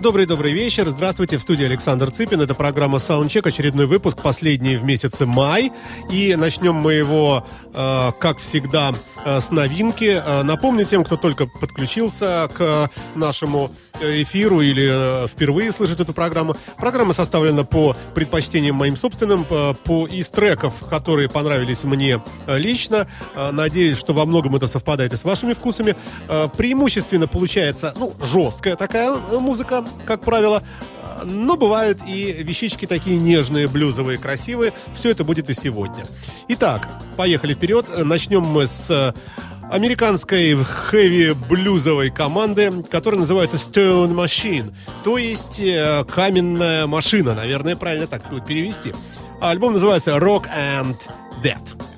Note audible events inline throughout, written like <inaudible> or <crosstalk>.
Добрый-добрый вечер. Здравствуйте. В студии Александр Цыпин. Это программа Soundcheck, очередной выпуск, последний в месяце май. И начнем мы его, э, как всегда, э, с новинки. Э, напомню тем, кто только подключился к нашему эфиру или э, впервые слышит эту программу. Программа составлена по предпочтениям моим собственным, по, по из треков, которые понравились мне э, лично. Э, надеюсь, что во многом это совпадает и с вашими вкусами. Э, преимущественно получается, ну, жесткая такая э, музыка, как правило. Э, Но бывают и вещички такие нежные, блюзовые, красивые. Все это будет и сегодня. Итак, поехали вперед. Начнем мы с э, американской хэви-блюзовой команды, которая называется Stone Machine, то есть э, каменная машина, наверное, правильно так будет перевести. Альбом называется Rock and Dead.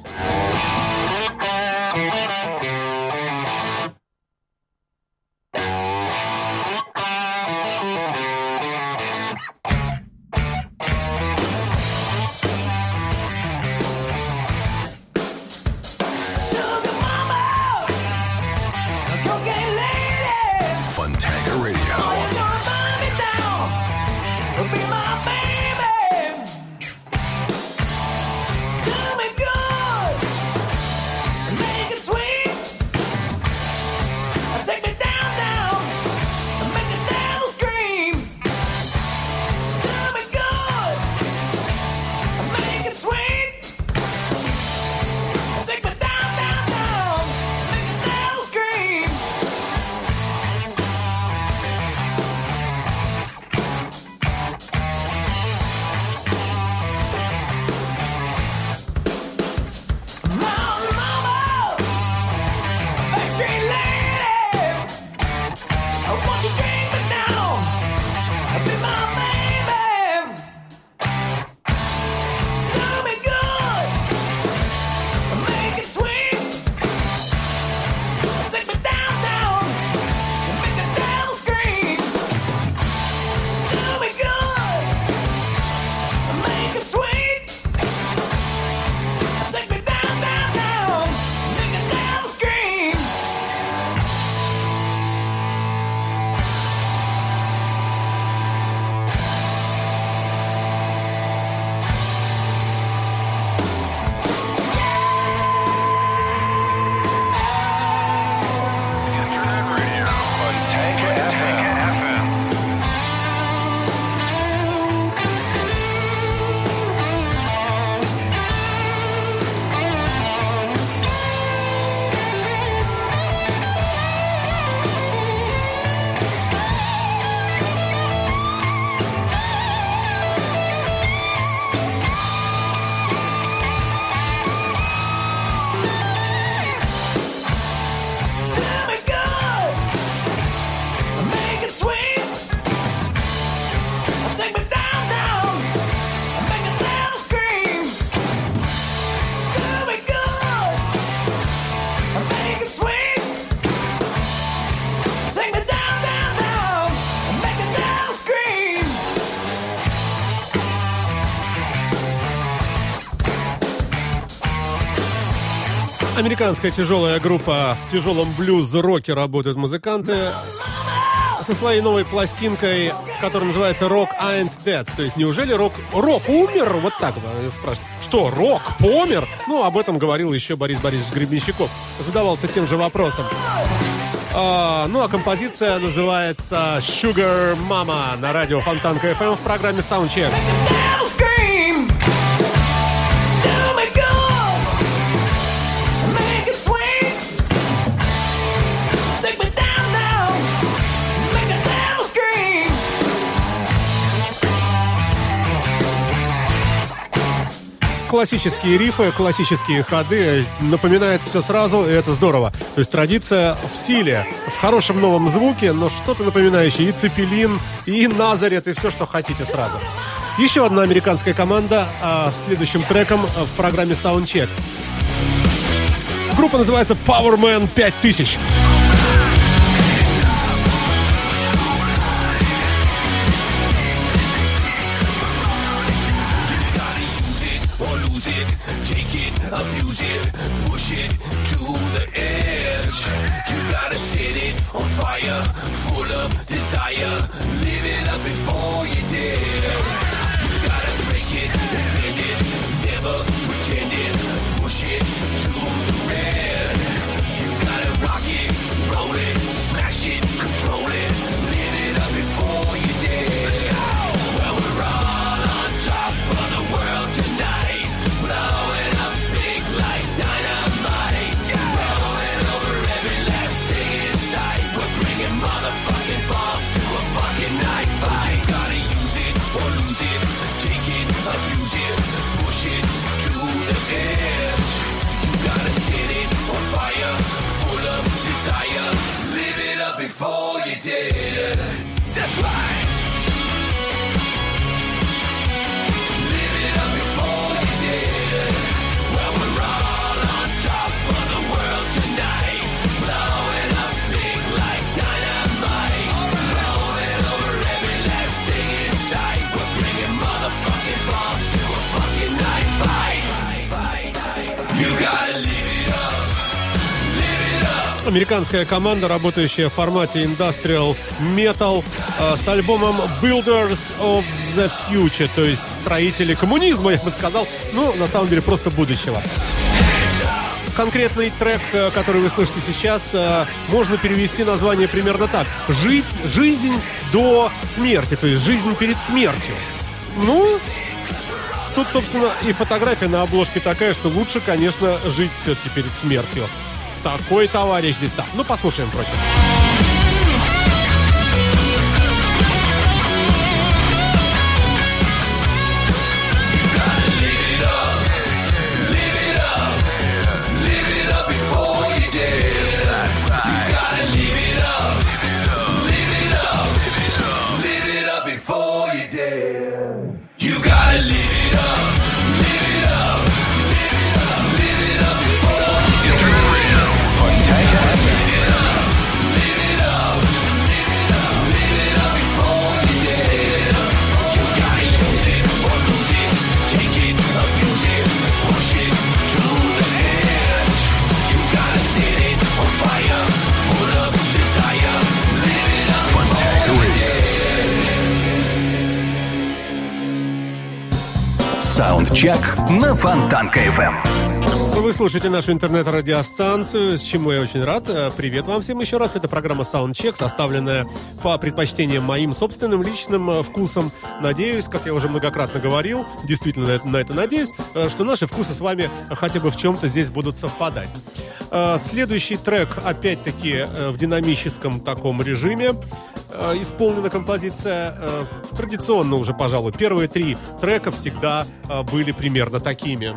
Американская тяжелая группа в тяжелом блюз-роке работают музыканты со своей новой пластинкой, которая называется Rock Ain't Dead. То есть неужели рок... Рок умер? Вот так вот спрашивают. Что, рок помер? Ну, об этом говорил еще Борис Борисович Гребенщиков. Задавался тем же вопросом. А, ну, а композиция называется Sugar Mama на радио Фонтанка FM в программе Soundcheck. Devil классические рифы, классические ходы, напоминает все сразу, и это здорово. То есть традиция в силе, в хорошем новом звуке, но что-то напоминающее и Цепелин, и Назарет, и все, что хотите сразу. Еще одна американская команда а, с следующим треком а, в программе Soundcheck. Группа называется Powerman 5000. Американская команда, работающая в формате Industrial Metal э, с альбомом Builders of the Future, то есть строители коммунизма, <laughs> я бы сказал, ну, на самом деле, просто будущего. Конкретный трек, э, который вы слышите сейчас, э, можно перевести название примерно так. Жить, жизнь до смерти, то есть жизнь перед смертью. Ну, тут, собственно, и фотография на обложке такая, что лучше, конечно, жить все-таки перед смертью. Такой товарищ здесь. Да, ну послушаем, впрочем. Саундчек на Фонтанка FM. Вы слушаете нашу интернет-радиостанцию, с чему я очень рад. Э, Привет вам всем еще раз. Это программа Soundcheck, составленная по предпочтениям моим собственным личным э, вкусам. Надеюсь, как я уже многократно говорил, действительно на это, на это надеюсь, э, что наши вкусы с вами хотя бы в чем-то здесь будут совпадать. Следующий трек, опять-таки, в динамическом таком режиме исполнена композиция. Традиционно уже, пожалуй, первые три трека всегда были примерно такими.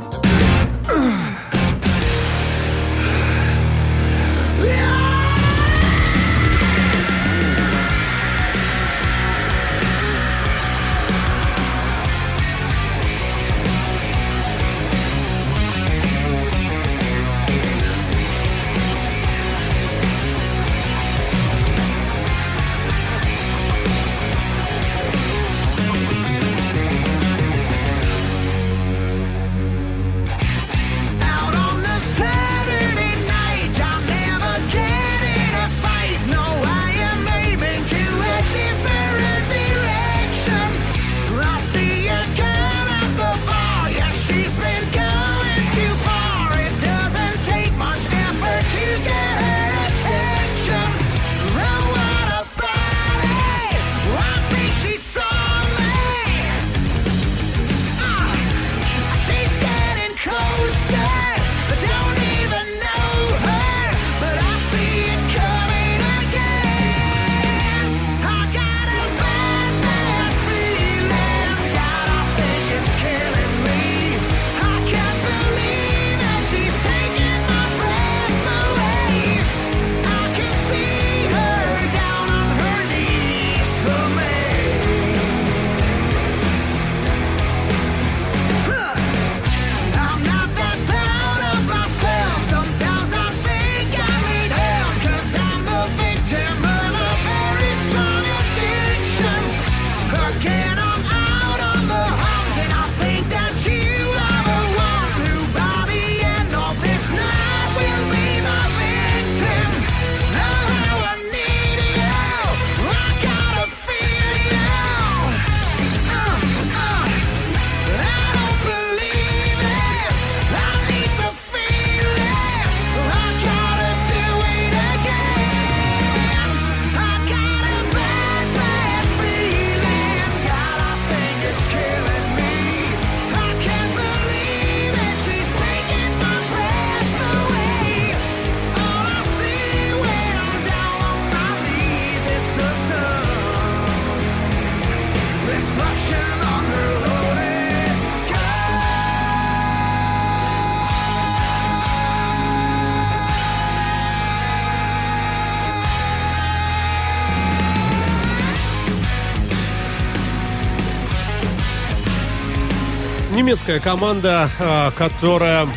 Немецкая команда, э, которая,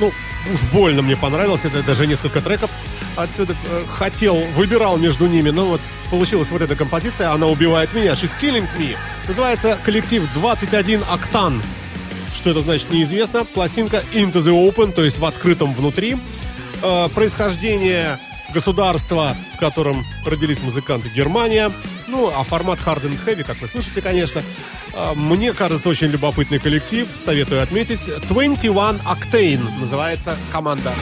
ну, уж больно мне понравилась. Это даже несколько треков отсюда э, хотел, выбирал между ними. Но вот получилась вот эта композиция. Она убивает меня. She's killing me. Называется коллектив 21 Октан. Что это значит, неизвестно. Пластинка Into the Open, то есть в открытом внутри. Э, происхождение государства, в котором родились музыканты Германия. Ну, а формат Hard and Heavy, как вы слышите, конечно. Э, мне кажется, очень любопытный коллектив. Советую отметить. 21 Octane называется команда.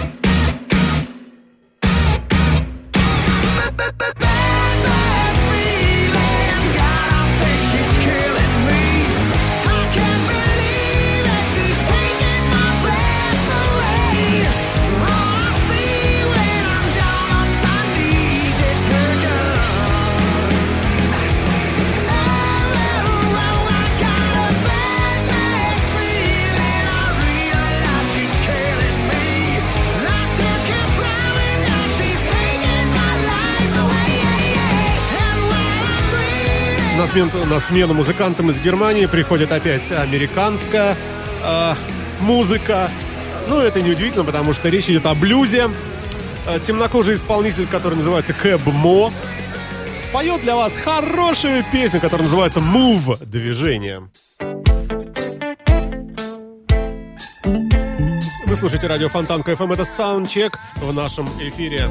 На смену, на смену музыкантам из Германии приходит опять американская э, музыка. Ну, это неудивительно, потому что речь идет о блюзе. Э, темнокожий исполнитель, который называется Кэб Мо, споет для вас хорошую песню, которая называется «Move» — движение. Вы слушаете радио Фонтанка FM. Это саундчек в нашем эфире.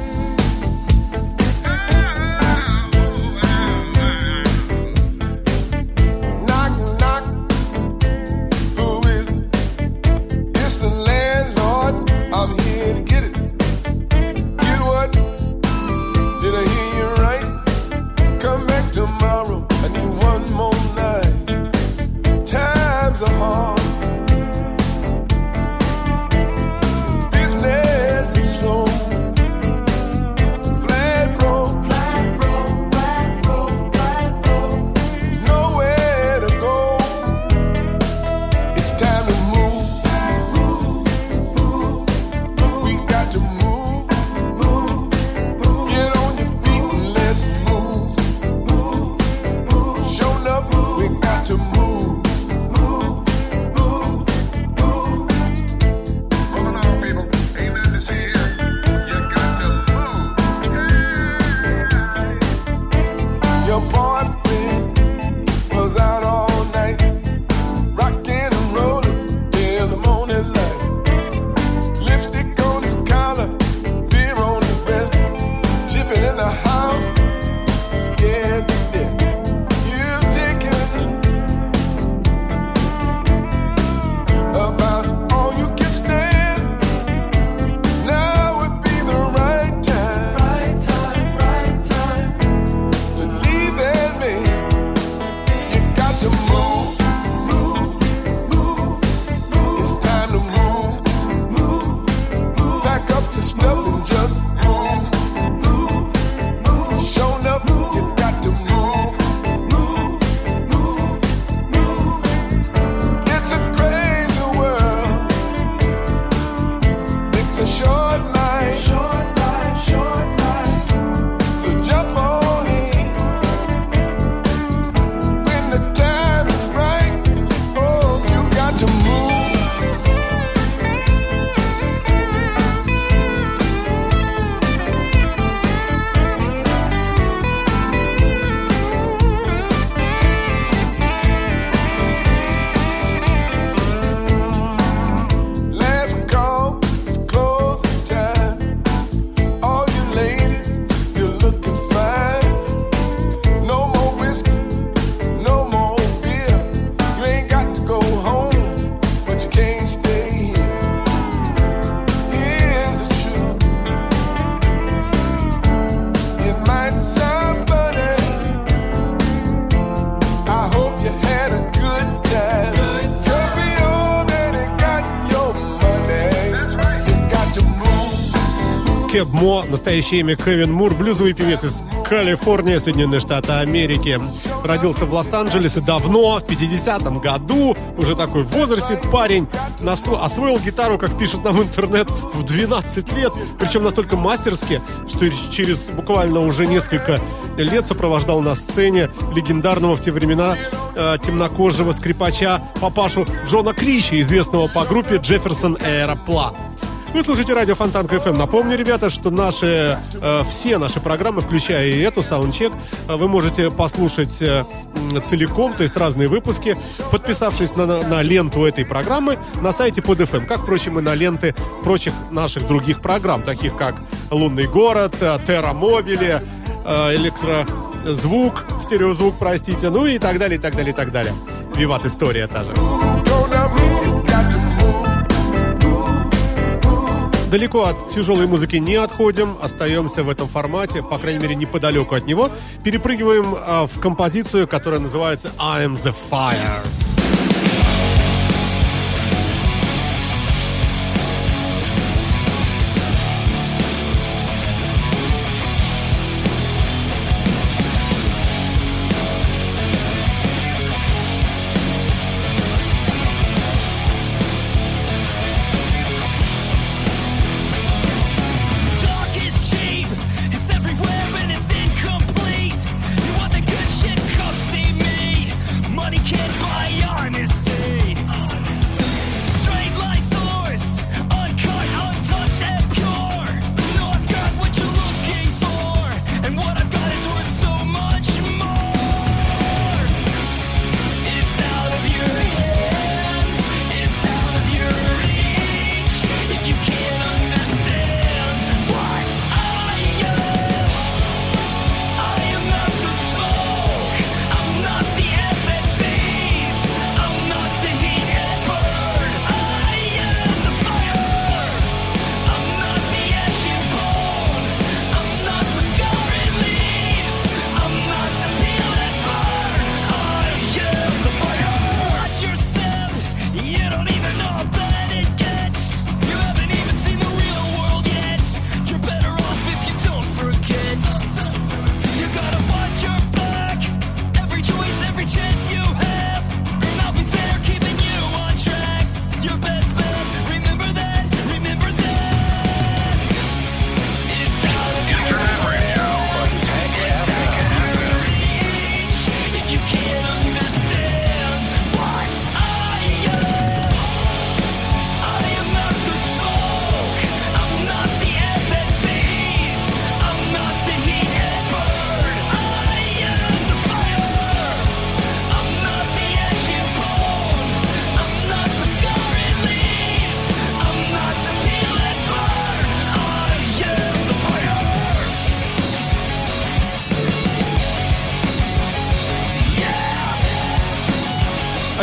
Настоящее имя Кевин Мур, блюзовый певец из Калифорнии, Соединенные Штаты Америки. Родился в Лос-Анджелесе давно, в 50-м году, уже такой в возрасте парень. Освоил гитару, как пишет нам интернет, в 12 лет. Причем настолько мастерски, что через буквально уже несколько лет сопровождал на сцене легендарного в те времена э, темнокожего скрипача папашу Джона Кричи, известного по группе Джефферсон Аэроплан. Вы слушаете радио Фонтанка ФМ. Напомню, ребята, что наши, э, все наши программы, включая и эту, саундчек, э, вы можете послушать э, целиком, то есть разные выпуски, подписавшись на, на- на ленту этой программы на сайте PodFM, как, впрочем, и на ленты прочих наших других программ, таких как «Лунный город», э, «Терра Мобили», э, «Электрозвук», «Стереозвук», простите, ну и так далее, и так далее, и так далее. Виват История та же. Далеко от тяжелой музыки не отходим, остаемся в этом формате, по крайней мере, неподалеку от него. Перепрыгиваем а, в композицию, которая называется I am the Fire.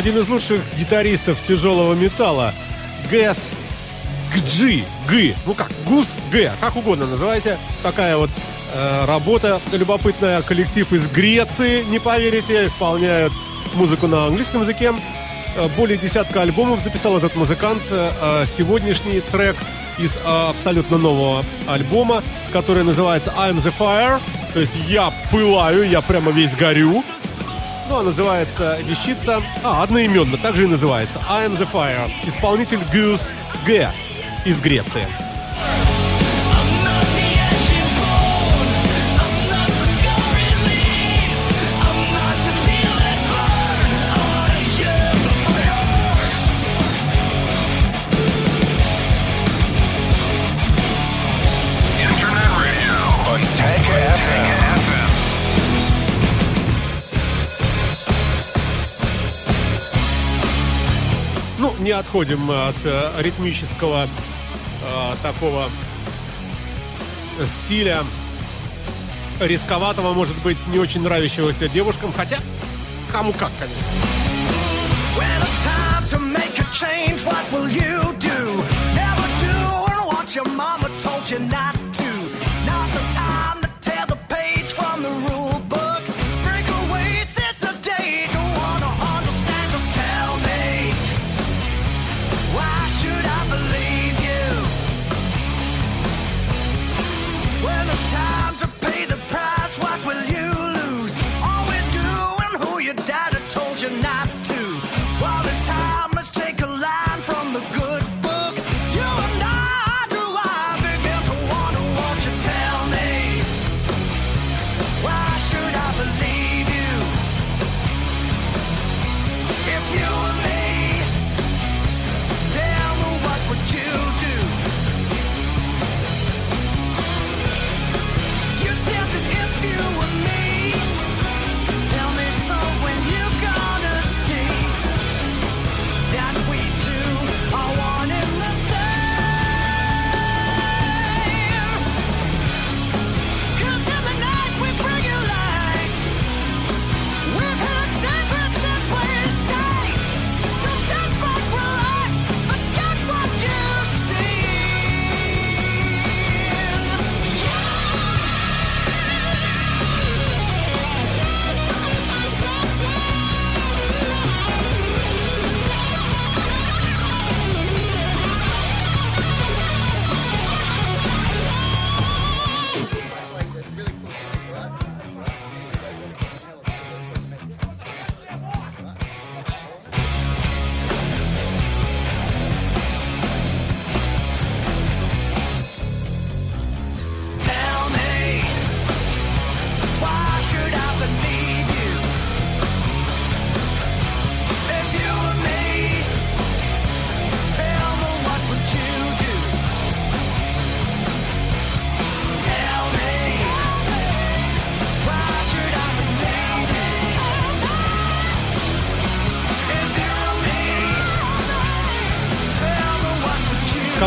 Один из лучших гитаристов тяжелого металла, Гэс Гджи, Г, ну как, Гус Г, как угодно называйте. Такая вот э, работа любопытная. Коллектив из Греции, не поверите, исполняют музыку на английском языке. Э, Более десятка альбомов записал этот музыкант. Э, Сегодняшний трек из э, абсолютно нового альбома, который называется I'm the Fire. То есть я пылаю, я прямо весь горю. Ну, а называется вещица... А, одноименно, также и называется. I am the Fire. Исполнитель Goose Г из Греции. Отходим от э, ритмического э, такого стиля рисковатого, может быть, не очень нравящегося девушкам, хотя кому как, конечно.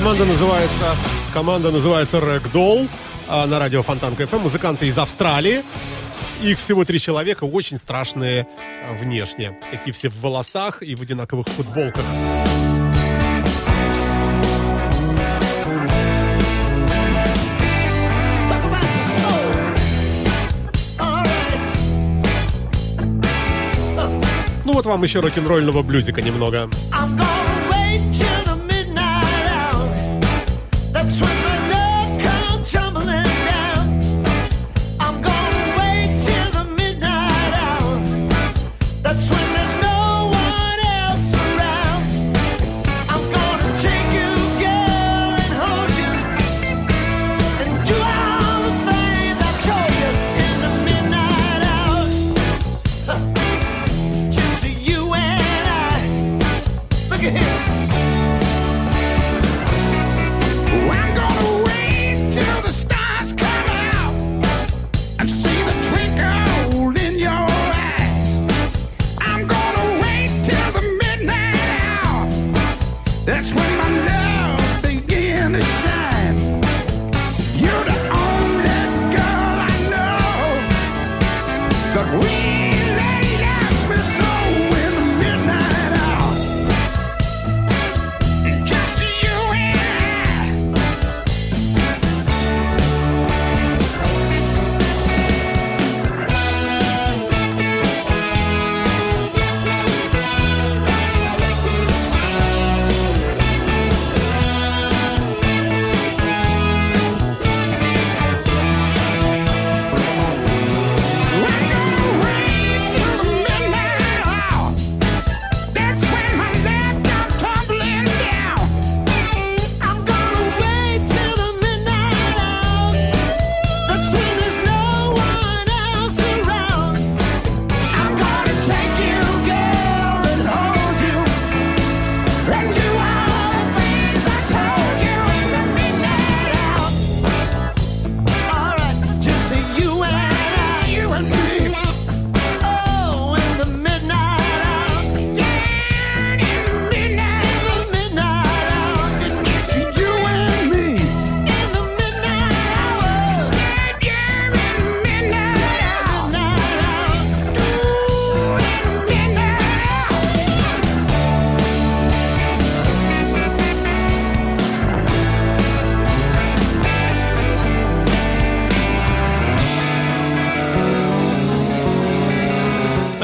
Команда называется, команда называется Ragdoll а, на радио Фонтан КФМ. Музыканты из Австралии. Их всего три человека, очень страшные э, внешне. Такие все в волосах и в одинаковых футболках. Ну вот вам еще рок-н-ролльного блюзика немного. I'm gonna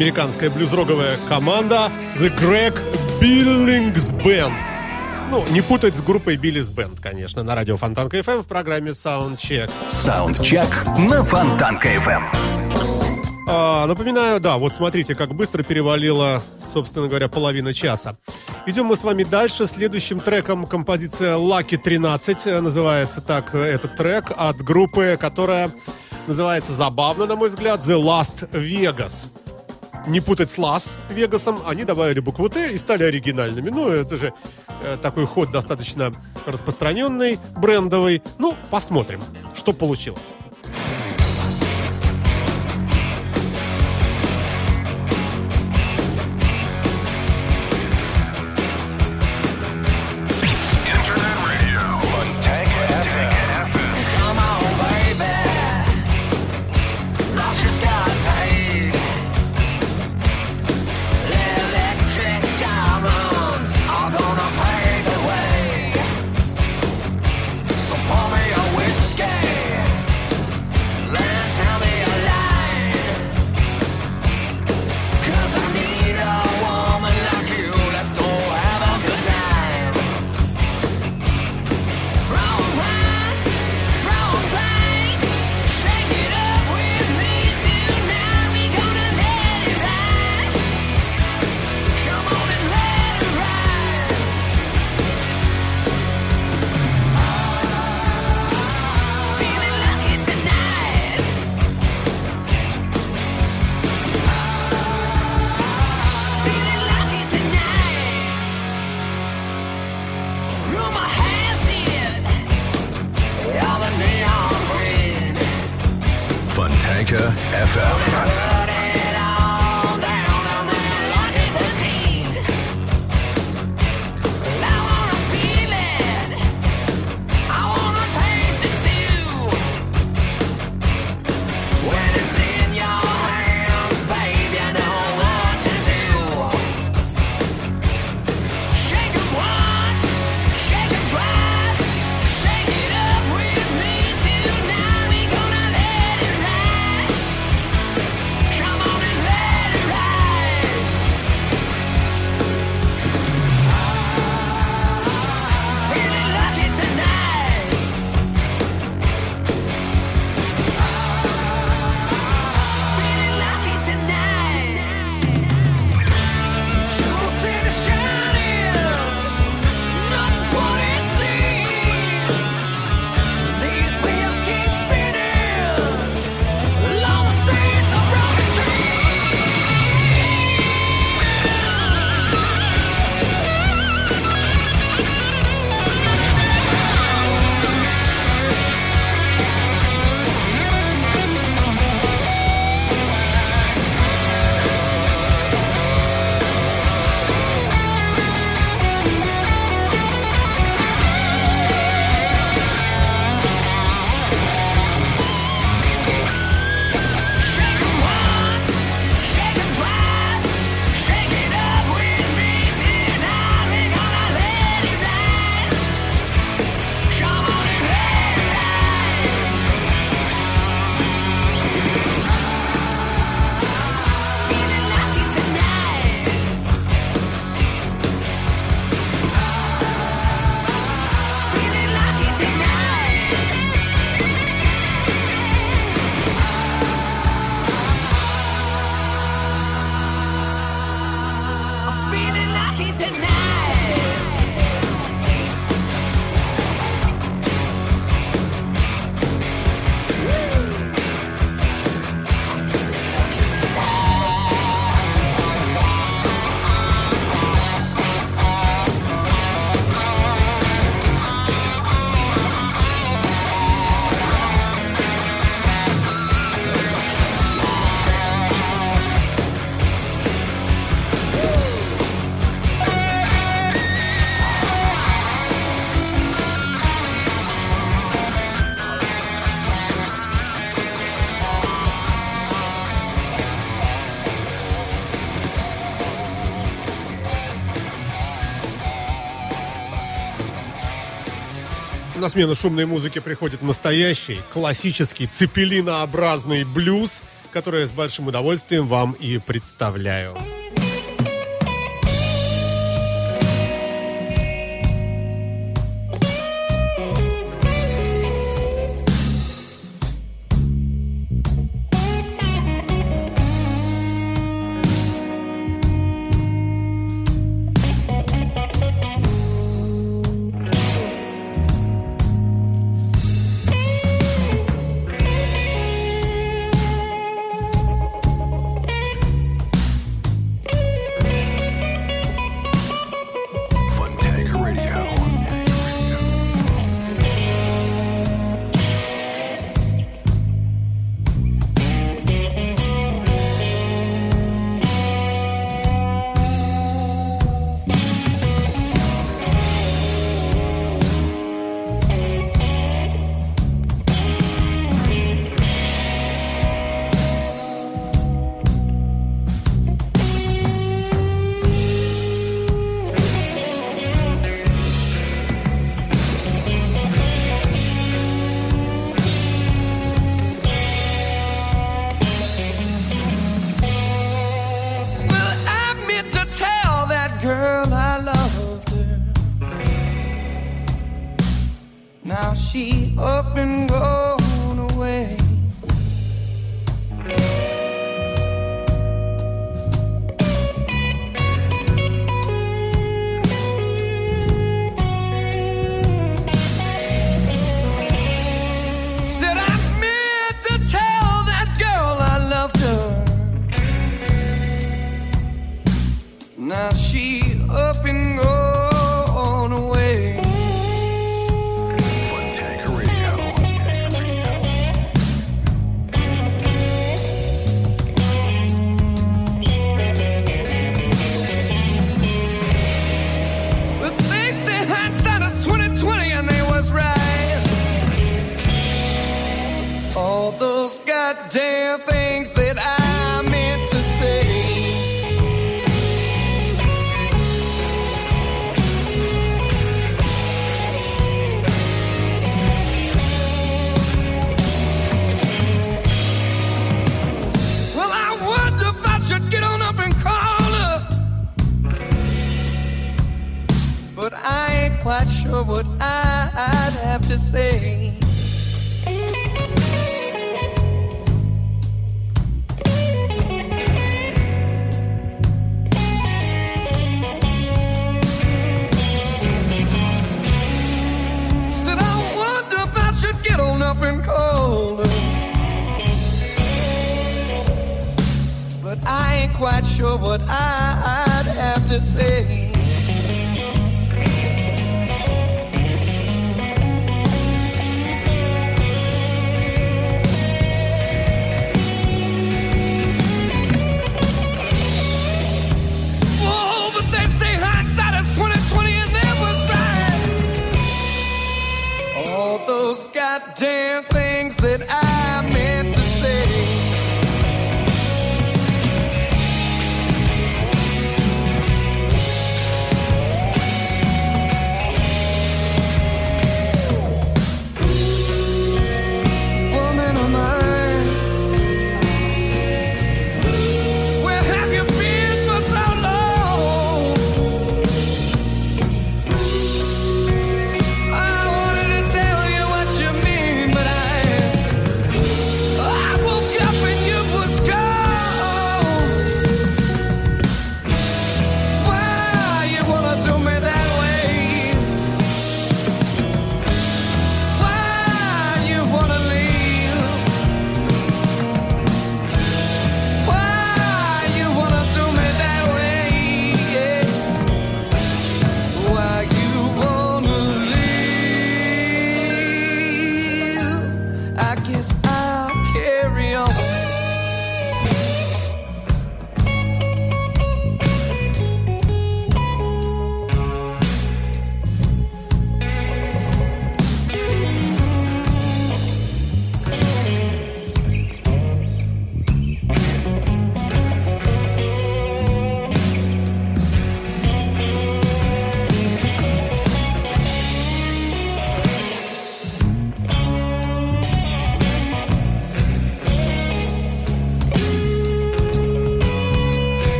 американская блюзроговая команда The Greg Billings Band. Ну, не путать с группой Billings Band, конечно, на радио Фонтанка FM эм в программе Soundcheck. Soundcheck на Фонтанка FM. Эм». А, напоминаю, да, вот смотрите, как быстро перевалила, собственно говоря, половина часа. Идем мы с вами дальше. Следующим треком композиция Lucky 13. Называется так этот трек от группы, которая называется забавно, на мой взгляд, The Last Vegas не путать с Лас Вегасом, они добавили букву Т и стали оригинальными. Ну, это же э, такой ход достаточно распространенный, брендовый. Ну, посмотрим, что получилось. смену шумной музыки приходит настоящий, классический, цепелинообразный блюз, который я с большим удовольствием вам и представляю.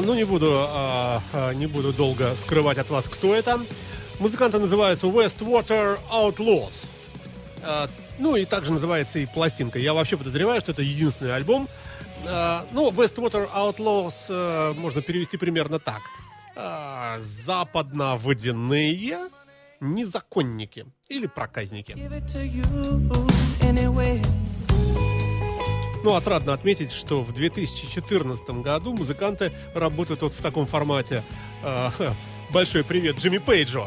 Ну, не буду, а, а, не буду долго скрывать от вас, кто это. Музыканты называются Westwater Outlaws. А, ну, и также называется и пластинка. Я вообще подозреваю, что это единственный альбом. Ну, Westwater Outlaws а, можно перевести примерно так. Западно-водяные незаконники или проказники. Give it to you anyway. Ну, отрадно отметить, что в 2014 году музыканты работают вот в таком формате. А, большой привет Джимми Пейджу.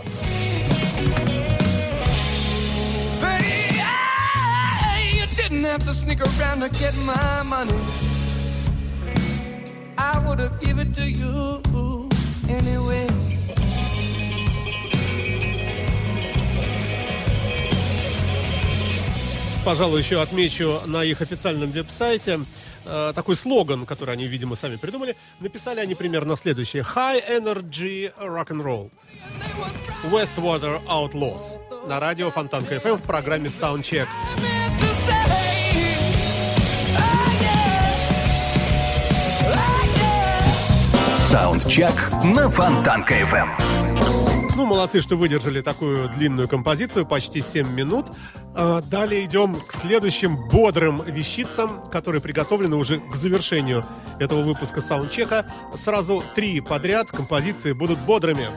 Have to sneak around to get my money. I would have give it to you anyway. Пожалуй, еще отмечу на их официальном веб-сайте э, такой слоган, который они, видимо, сами придумали. Написали они примерно следующее. High Energy Rock and Roll. Westwater Outlaws. На радио Фонтанка FM в программе Soundcheck. Саундчек на Фонтанка FM. Ну, молодцы, что выдержали такую длинную композицию, почти 7 минут. А, Далее идем к следующим бодрым вещицам, которые приготовлены уже к завершению этого выпуска саундчека. Сразу три подряд композиции будут бодрыми.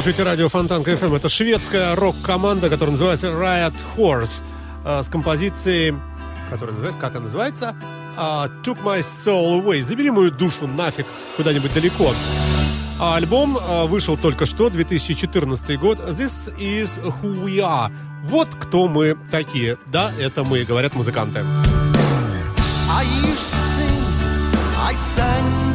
Слушаете радио Фонтанка FM. Это шведская рок-команда, которая называется Riot Horse. а, С композицией, которая называется, как она называется? А, Took My Soul Away. Забери мою душу нафиг куда-нибудь далеко. А альбом а, вышел только что, 2014 год. This is who we are. Вот кто мы такие. Да, это мы, говорят музыканты. I used to sing, I sang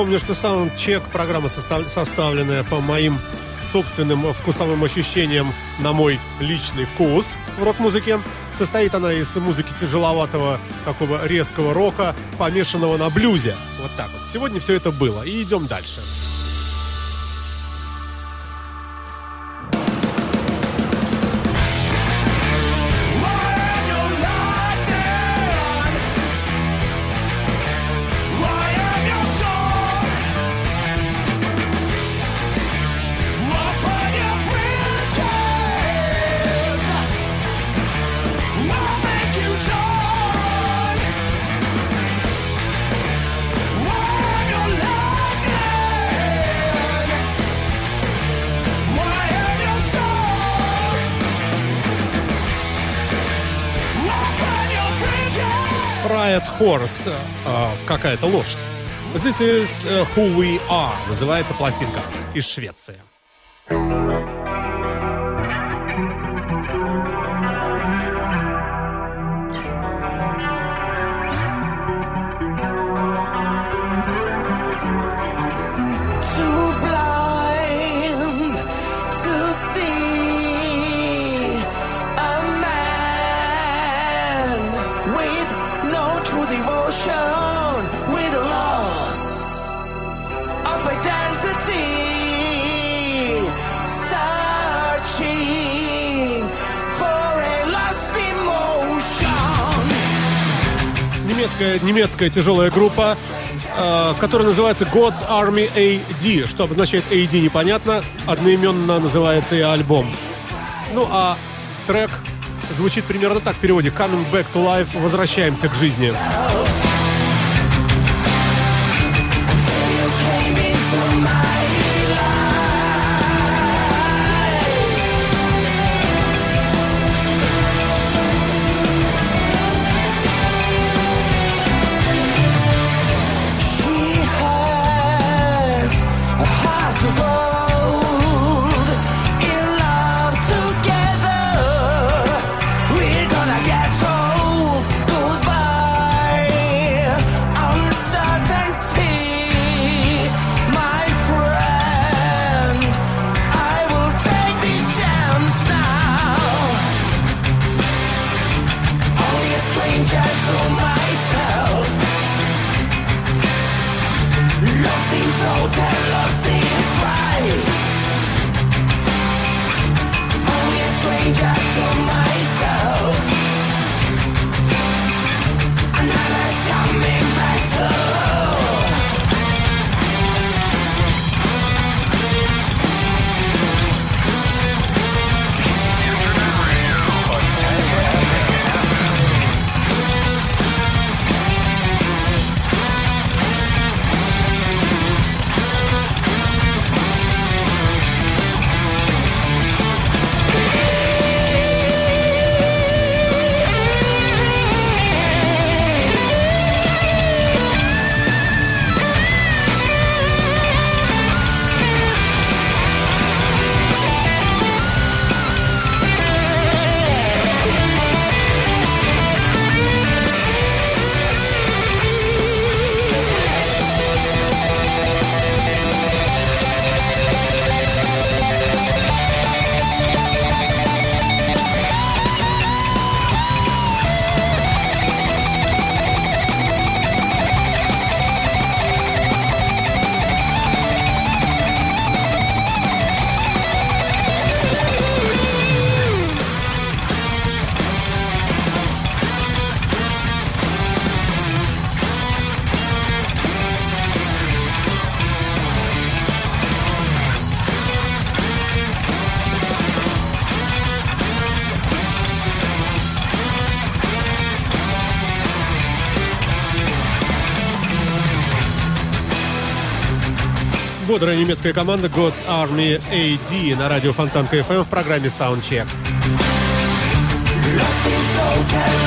Напомню, что саундчек программа состав- составленная по моим собственным вкусовым ощущениям на мой личный вкус в рок-музыке. Состоит она из музыки тяжеловатого, такого резкого рока, помешанного на блюзе. Вот так вот. Сегодня все это было. И идем дальше. Riot Horse. э, какая-то лошадь. This is э, Who We Are. Называется пластинка из Швеции. Немецкая, немецкая тяжелая группа, э, которая называется God's Army AD. Что обозначает AD, непонятно. Одноименно называется и альбом. Ну, а трек звучит примерно так в переводе. Coming back to life. Возвращаемся к жизни. Бодрая немецкая команда God's Army AD на радио Фонтанка FM в программе Soundcheck. Lost in thought and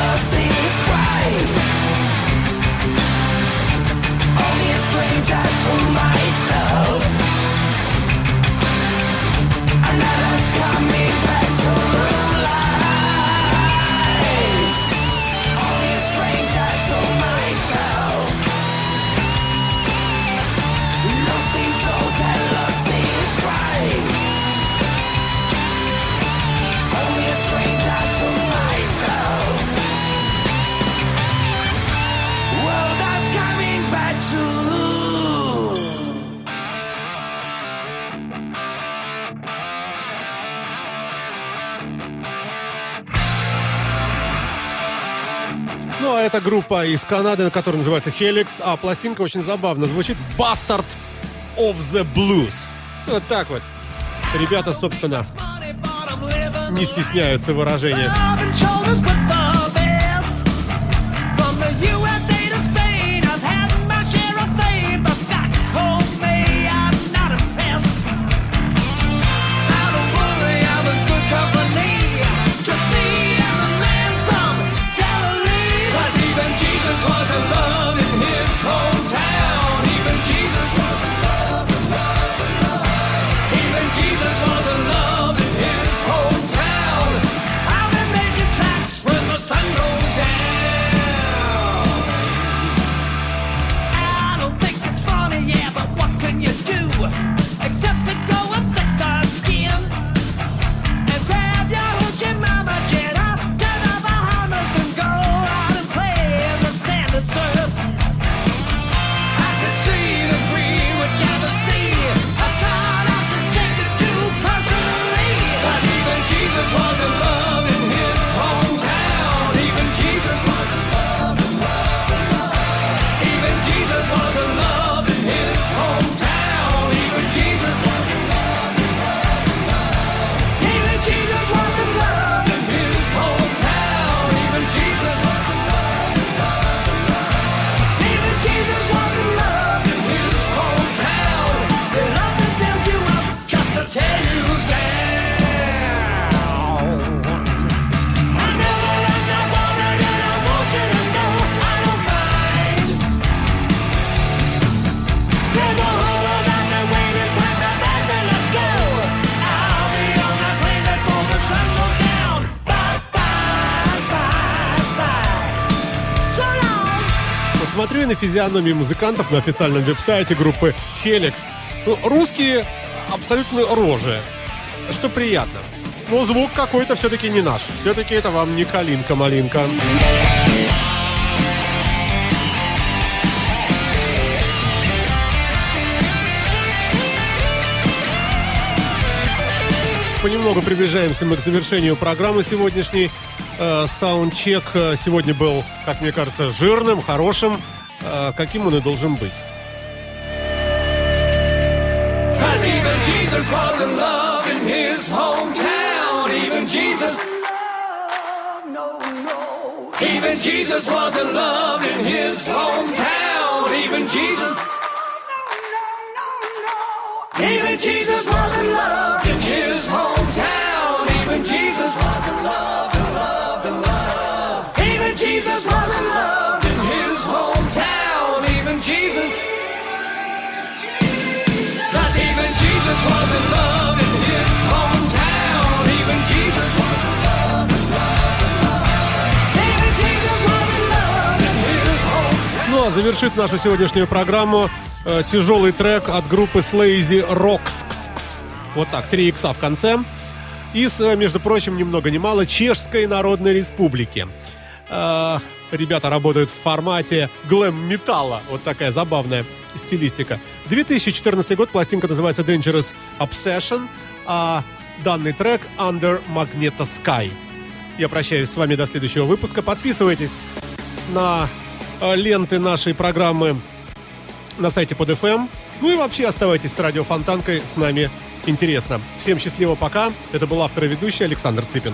это группа из Канады, которая называется Helix, а пластинка очень забавно звучит Bastard of the Blues. Вот так вот. Ребята, собственно, не стесняются выражения. Я на физиономии музыкантов на официальном веб-сайте группы Helix. Ну, русские абсолютно рожи, что приятно. Но звук какой-то все-таки не наш. Все-таки это вам не калинка-малинка. Понемногу приближаемся мы к завершению программы сегодняшней. Э, Саундчек э, сегодня был, как мне кажется, жирным, хорошим, каким он и должен быть. Cause even Jesus was in love in his hometown. Even Jesus. Even Jesus was in love in his hometown. Even Jesus. Even Jesus was in love завершит нашу сегодняшнюю программу э, тяжелый трек от группы Slazy Rocks. Вот так, 3 икса в конце. Из, э, между прочим, ни много ни мало, Чешской Народной Республики. Э, ребята работают в формате глэм-металла. Вот такая забавная стилистика. 2014 год, пластинка называется Dangerous Obsession, а данный трек Under Magneto Sky. Я прощаюсь с вами до следующего выпуска. Подписывайтесь на ленты нашей программы на сайте под FM. Ну и вообще оставайтесь с радио Фонтанкой. С нами интересно. Всем счастливо, пока. Это был автор и ведущий Александр Цыпин.